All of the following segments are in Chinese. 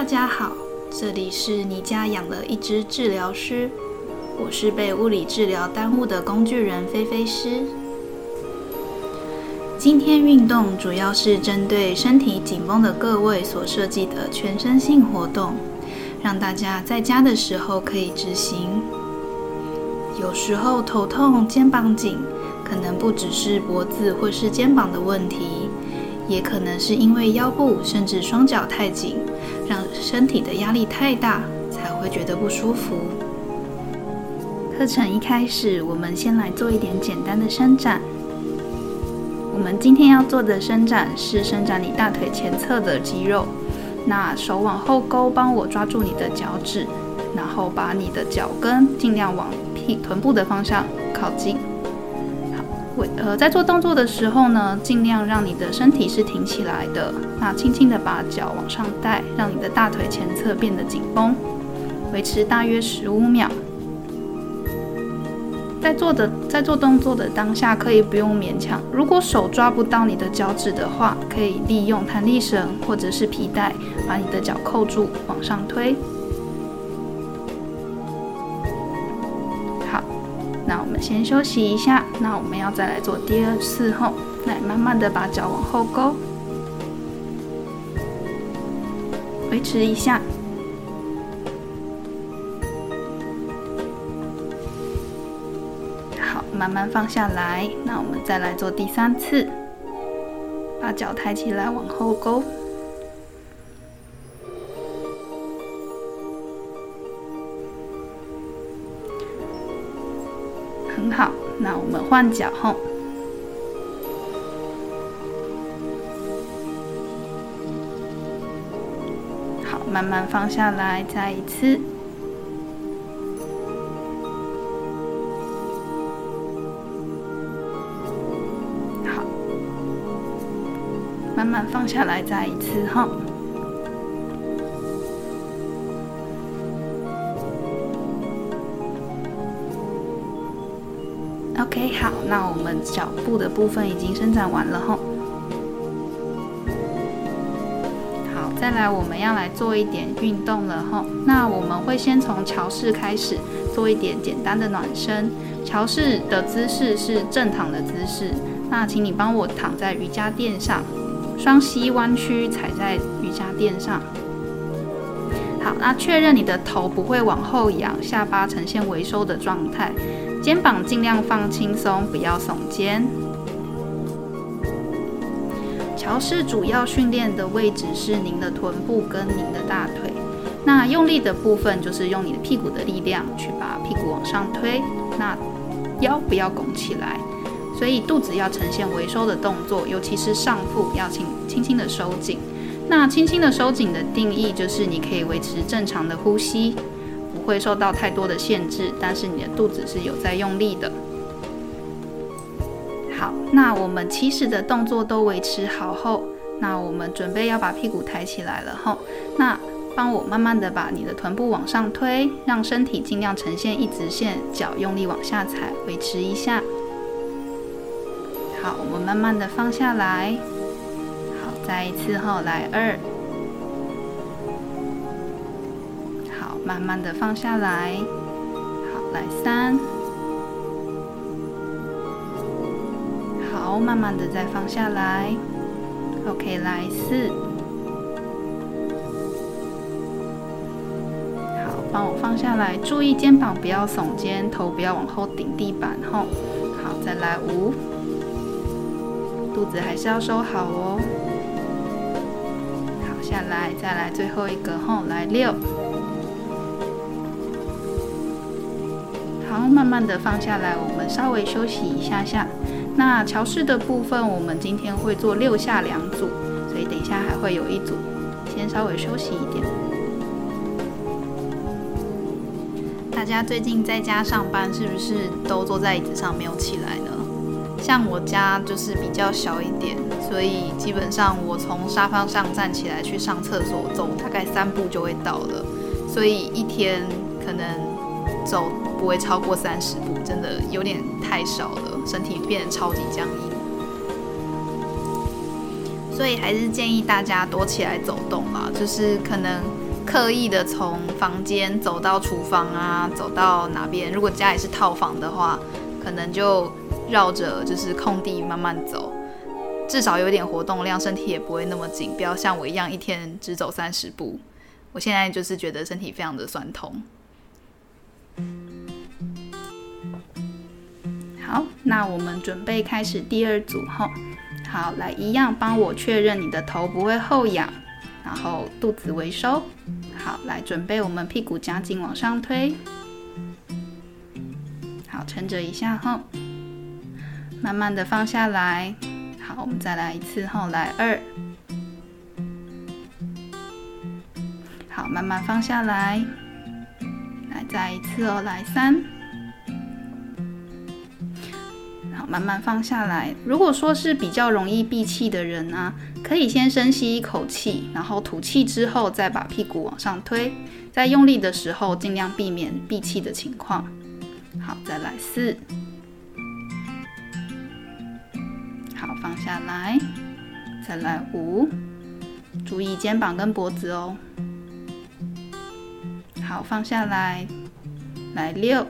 大家好，这里是你家养了一只治疗师，我是被物理治疗耽误的工具人菲菲师。今天运动主要是针对身体紧绷的各位所设计的全身性活动，让大家在家的时候可以执行。有时候头痛、肩膀紧，可能不只是脖子或是肩膀的问题。也可能是因为腰部甚至双脚太紧，身体的压力太大，才会觉得不舒服。课程一开始，我们先来做一点简单的伸展。我们今天要做的伸展是伸展你大腿前侧的肌肉。那手往后勾，帮我抓住你的脚趾，然后把你的脚跟尽量往屁臀部的方向靠近。呃，在做动作的时候呢，尽量让你的身体是挺起来的。那轻轻的把脚往上带，让你的大腿前侧变得紧绷，维持大约十五秒。在做的在做动作的当下，可以不用勉强。如果手抓不到你的脚趾的话，可以利用弹力绳或者是皮带，把你的脚扣住，往上推。先休息一下，那我们要再来做第二次后，来慢慢的把脚往后勾，维持一下，好，慢慢放下来。那我们再来做第三次，把脚抬起来往后勾。换脚后，好，慢慢放下来，再一次，好，慢慢放下来，再一次哈。那我们脚部的部分已经伸展完了吼。好，再来我们要来做一点运动了吼。那我们会先从桥式开始做一点简单的暖身。桥式的姿势是正躺的姿势。那请你帮我躺在瑜伽垫上，双膝弯曲踩在瑜伽垫上。好，那确认你的头不会往后仰，下巴呈现微收的状态。肩膀尽量放轻松，不要耸肩。桥式主要训练的位置是您的臀部跟您的大腿。那用力的部分就是用你的屁股的力量去把屁股往上推，那腰不要拱起来，所以肚子要呈现微收的动作，尤其是上腹要轻轻轻的收紧。那轻轻的收紧的定义就是你可以维持正常的呼吸。会受到太多的限制，但是你的肚子是有在用力的。好，那我们起始的动作都维持好后，那我们准备要把屁股抬起来了后，那帮我慢慢的把你的臀部往上推，让身体尽量呈现一直线，脚用力往下踩，维持一下。好，我们慢慢的放下来。好，再一次后来二。慢慢的放下来，好，来三，好，慢慢的再放下来，OK，来四，好，帮我放下来，注意肩膀不要耸肩，头不要往后顶地板吼，好，再来五，肚子还是要收好哦，好，下来，再来最后一个吼，来六。慢慢的放下来，我们稍微休息一下下。那桥式的部分，我们今天会做六下两组，所以等一下还会有一组，先稍微休息一点。大家最近在家上班，是不是都坐在椅子上没有起来呢？像我家就是比较小一点，所以基本上我从沙发上站起来去上厕所，走大概三步就会到了，所以一天可能走。不会超过三十步，真的有点太少了，身体变得超级僵硬。所以还是建议大家多起来走动吧，就是可能刻意的从房间走到厨房啊，走到哪边。如果家里是套房的话，可能就绕着就是空地慢慢走，至少有点活动量，身体也不会那么紧。不要像我一样一天只走三十步。我现在就是觉得身体非常的酸痛。好，那我们准备开始第二组哈。好，来一样帮我确认你的头不会后仰，然后肚子微收。好，来准备我们屁股夹紧往上推。好，撑着一下哈，慢慢的放下来。好，我们再来一次后，来二。好，慢慢放下来。来，再一次哦，来三。好，慢慢放下来。如果说是比较容易闭气的人呢？可以先深吸一口气，然后吐气之后再把屁股往上推，在用力的时候尽量避免闭气的情况。好，再来四，好放下来，再来五，注意肩膀跟脖子哦。好放下来，来六，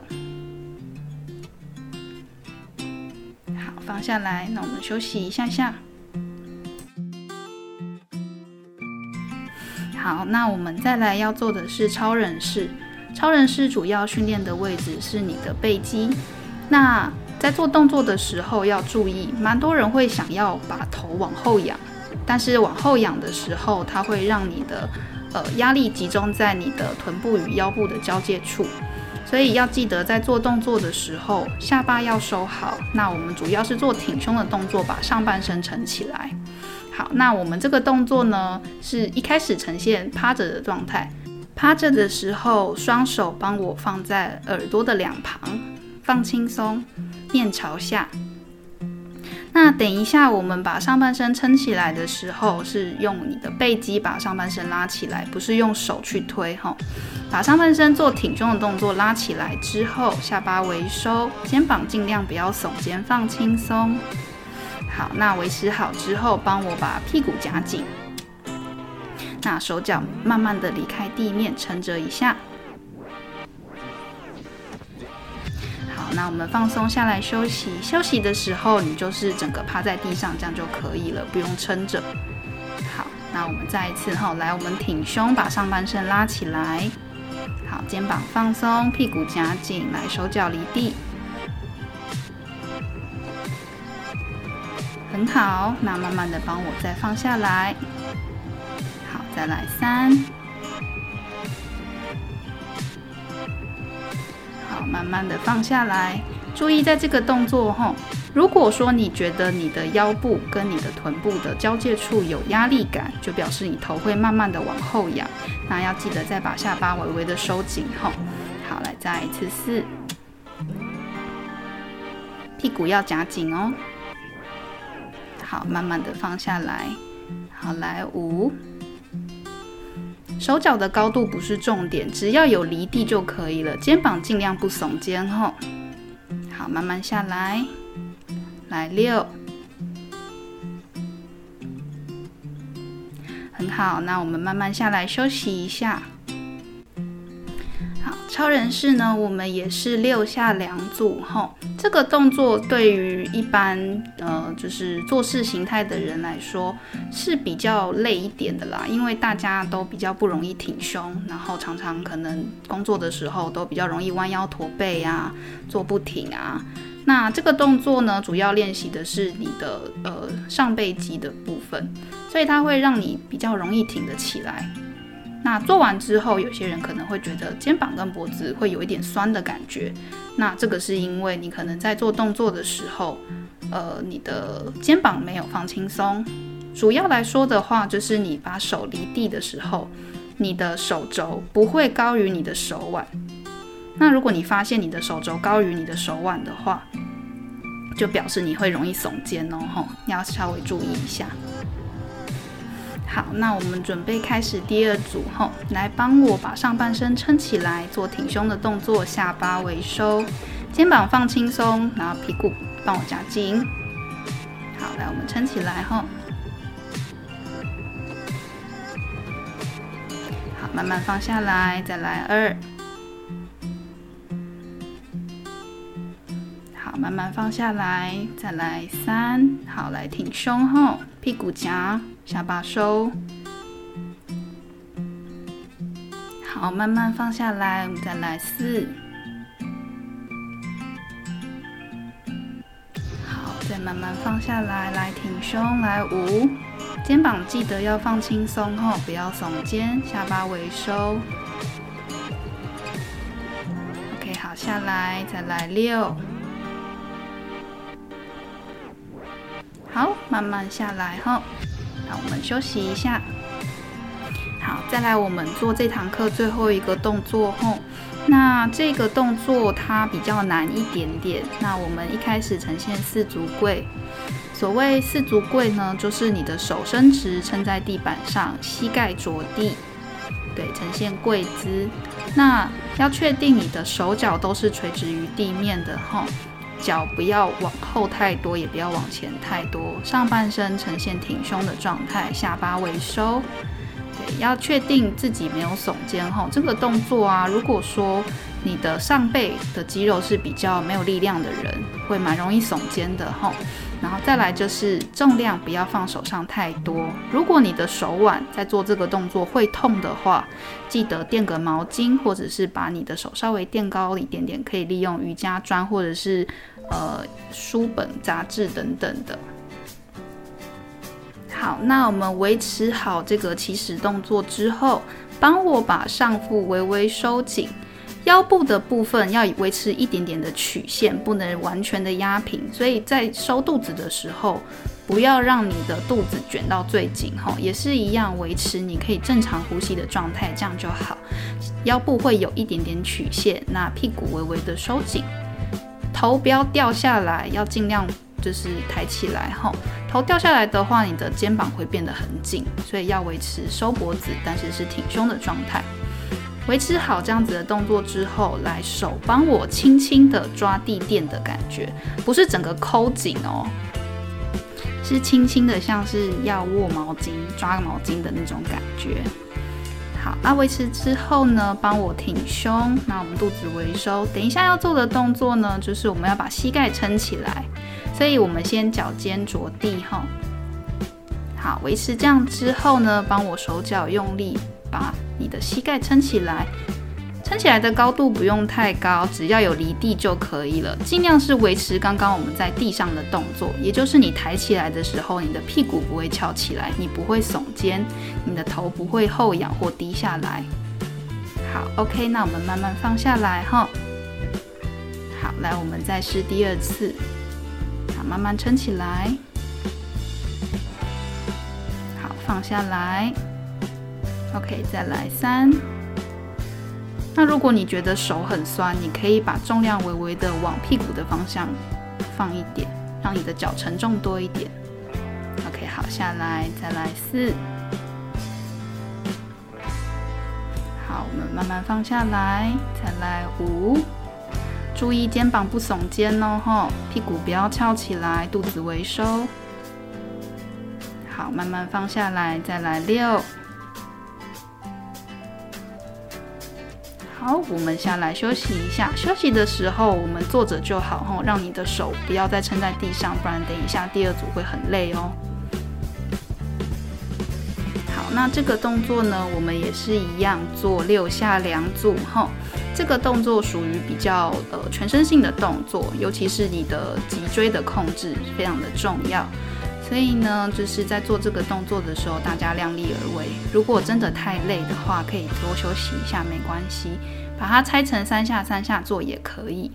放下来，那我们休息一下下。好，那我们再来要做的是超人式。超人式主要训练的位置是你的背肌。那在做动作的时候要注意，蛮多人会想要把头往后仰，但是往后仰的时候，它会让你的呃压力集中在你的臀部与腰部的交界处，所以要记得在做动作的时候，下巴要收好。那我们主要是做挺胸的动作，把上半身撑起来。好，那我们这个动作呢，是一开始呈现趴着的状态。趴着的时候，双手帮我放在耳朵的两旁，放轻松，面朝下。那等一下，我们把上半身撑起来的时候，是用你的背肌把上半身拉起来，不是用手去推哈。把上半身做挺胸的动作，拉起来之后，下巴微收，肩膀尽量不要耸肩，放轻松。好，那维持好之后，帮我把屁股夹紧。那手脚慢慢的离开地面，撑着一下。那我们放松下来休息。休息的时候，你就是整个趴在地上，这样就可以了，不用撑着。好，那我们再一次哈，来，我们挺胸，把上半身拉起来。好，肩膀放松，屁股夹紧，来，手脚离地。很好，那慢慢的帮我再放下来。好，再来三。慢慢的放下来。注意在这个动作哈，如果说你觉得你的腰部跟你的臀部的交界处有压力感，就表示你头会慢慢的往后仰。那要记得再把下巴微微的收紧哈。好，来再一次四。屁股要夹紧哦。好，慢慢的放下来。好，来五，手脚的高度不是重点，只要有离地就可以了。肩膀尽量不耸肩哈。好，慢慢下来。来六，很好。那我们慢慢下来休息一下。超人式呢，我们也是六下两组哈。这个动作对于一般呃就是做事形态的人来说是比较累一点的啦，因为大家都比较不容易挺胸，然后常常可能工作的时候都比较容易弯腰驼背啊，坐不挺啊。那这个动作呢，主要练习的是你的呃上背肌的部分，所以它会让你比较容易挺得起来。那做完之后，有些人可能会觉得肩膀跟脖子会有一点酸的感觉。那这个是因为你可能在做动作的时候，呃，你的肩膀没有放轻松。主要来说的话，就是你把手离地的时候，你的手肘不会高于你的手腕。那如果你发现你的手肘高于你的手腕的话，就表示你会容易耸肩哦，吼，你要稍微注意一下。好，那我们准备开始第二组吼，来帮我把上半身撑起来，做挺胸的动作，下巴微收，肩膀放轻松，然后屁股帮我夹紧。好，来我们撑起来吼。好，慢慢放下来，再来二。慢慢放下来，再来三。好，来挺胸后，屁股夹，下巴收。好，慢慢放下来，我们再来四。好，再慢慢放下来，来挺胸，来五。肩膀记得要放轻松后，不要耸肩，下巴微收。OK，好，下来，再来六。好，慢慢下来哈。那我们休息一下。好，再来我们做这堂课最后一个动作后，那这个动作它比较难一点点。那我们一开始呈现四足跪。所谓四足跪呢，就是你的手伸直撑在地板上，膝盖着地，对，呈现跪姿。那要确定你的手脚都是垂直于地面的哈，脚不要往后太多，也不要往前太多。上半身呈现挺胸的状态，下巴微收。对，要确定自己没有耸肩吼。这个动作啊，如果说你的上背的肌肉是比较没有力量的人，会蛮容易耸肩的吼。然后再来就是重量不要放手上太多。如果你的手腕在做这个动作会痛的话，记得垫个毛巾，或者是把你的手稍微垫高一点点，可以利用瑜伽砖或者是呃书本、杂志等等的。好，那我们维持好这个起始动作之后，帮我把上腹微微收紧。腰部的部分要维持一点点的曲线，不能完全的压平。所以在收肚子的时候，不要让你的肚子卷到最紧，哈，也是一样维持你可以正常呼吸的状态，这样就好。腰部会有一点点曲线，那屁股微微的收紧，头不要掉下来，要尽量就是抬起来，哈。头掉下来的话，你的肩膀会变得很紧，所以要维持收脖子，但是是挺胸的状态。维持好这样子的动作之后，来手帮我轻轻的抓地垫的感觉，不是整个抠紧哦，是轻轻的，像是要握毛巾、抓毛巾的那种感觉。好，那维持之后呢，帮我挺胸，那我们肚子微收。等一下要做的动作呢，就是我们要把膝盖撑起来，所以我们先脚尖着地哈。好，维持这样之后呢，帮我手脚用力把。你的膝盖撑起来，撑起来的高度不用太高，只要有离地就可以了。尽量是维持刚刚我们在地上的动作，也就是你抬起来的时候，你的屁股不会翘起来，你不会耸肩，你的头不会后仰或低下来。好，OK，那我们慢慢放下来哈。好，来，我们再试第二次。好，慢慢撑起来。好，放下来。OK，再来三。那如果你觉得手很酸，你可以把重量微微的往屁股的方向放一点，让你的脚承重多一点。OK，好，下来再来四。好，我们慢慢放下来，再来五。注意肩膀不耸肩哦，哈，屁股不要翘起来，肚子微收。好，慢慢放下来，再来六。好，我们下来休息一下。休息的时候，我们坐着就好，吼，让你的手不要再撑在地上，不然等一下第二组会很累哦。好，那这个动作呢，我们也是一样做六下两组，吼。这个动作属于比较呃全身性的动作，尤其是你的脊椎的控制非常的重要。所以呢，就是在做这个动作的时候，大家量力而为。如果真的太累的话，可以多休息一下，没关系。把它拆成三下三下做也可以。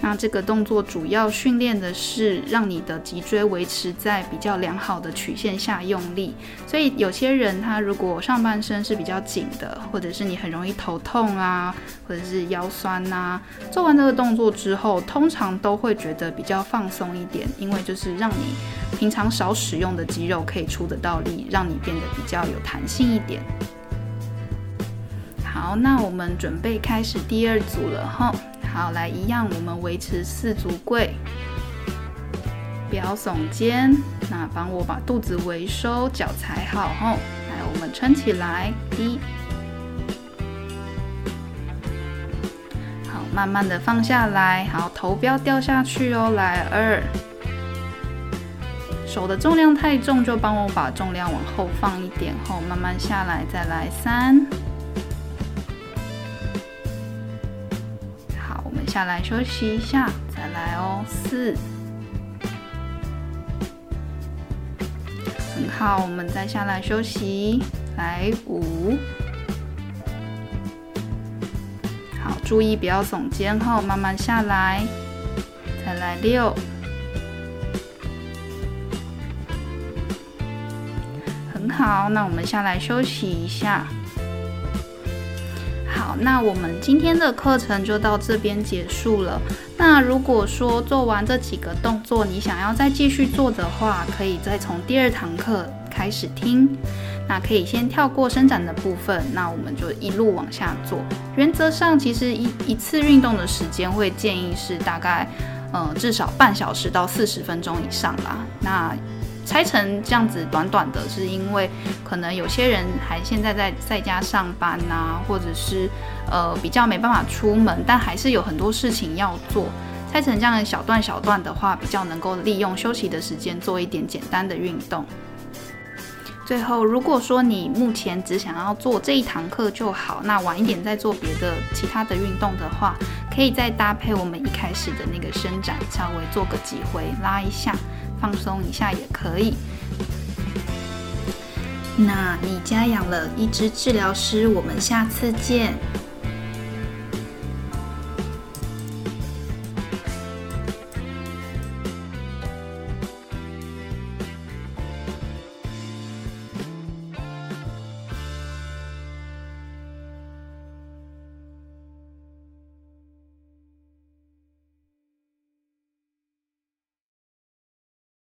那这个动作主要训练的是让你的脊椎维持在比较良好的曲线下用力。所以有些人他如果上半身是比较紧的，或者是你很容易头痛啊，或者是腰酸呐，做完这个动作之后，通常都会觉得比较放松一点，因为就是让你平常少使用的肌肉可以出得到力，让你变得比较有弹性一点。好，那我们准备开始第二组了哈。好，来一样，我们维持四足跪，不要耸肩。那帮我把肚子回收，脚踩好后，来我们撑起来一。好，慢慢的放下来，好，头不要掉下去哦。来二，手的重量太重，就帮我把重量往后放一点，后慢慢下来，再来三。下来休息一下，再来哦，四。很好，我们再下来休息，来五。好注意不要耸肩后，慢慢下来，再来六，很好。那我们下来休息一下。那我们今天的课程就到这边结束了。那如果说做完这几个动作，你想要再继续做的话，可以再从第二堂课开始听。那可以先跳过伸展的部分，那我们就一路往下做。原则上，其实一一次运动的时间会建议是大概，呃，至少半小时到四十分钟以上啦。那拆成这样子短短的，是因为可能有些人还现在在在家上班呐，或者是呃比较没办法出门，但还是有很多事情要做。拆成这样的小段小段的话，比较能够利用休息的时间做一点简单的运动。最后，如果说你目前只想要做这一堂课就好，那晚一点再做别的其他的运动的话，可以再搭配我们一开始的那个伸展，稍微做个几回，拉一下，放松一下也可以。那你家养了一只治疗师，我们下次见。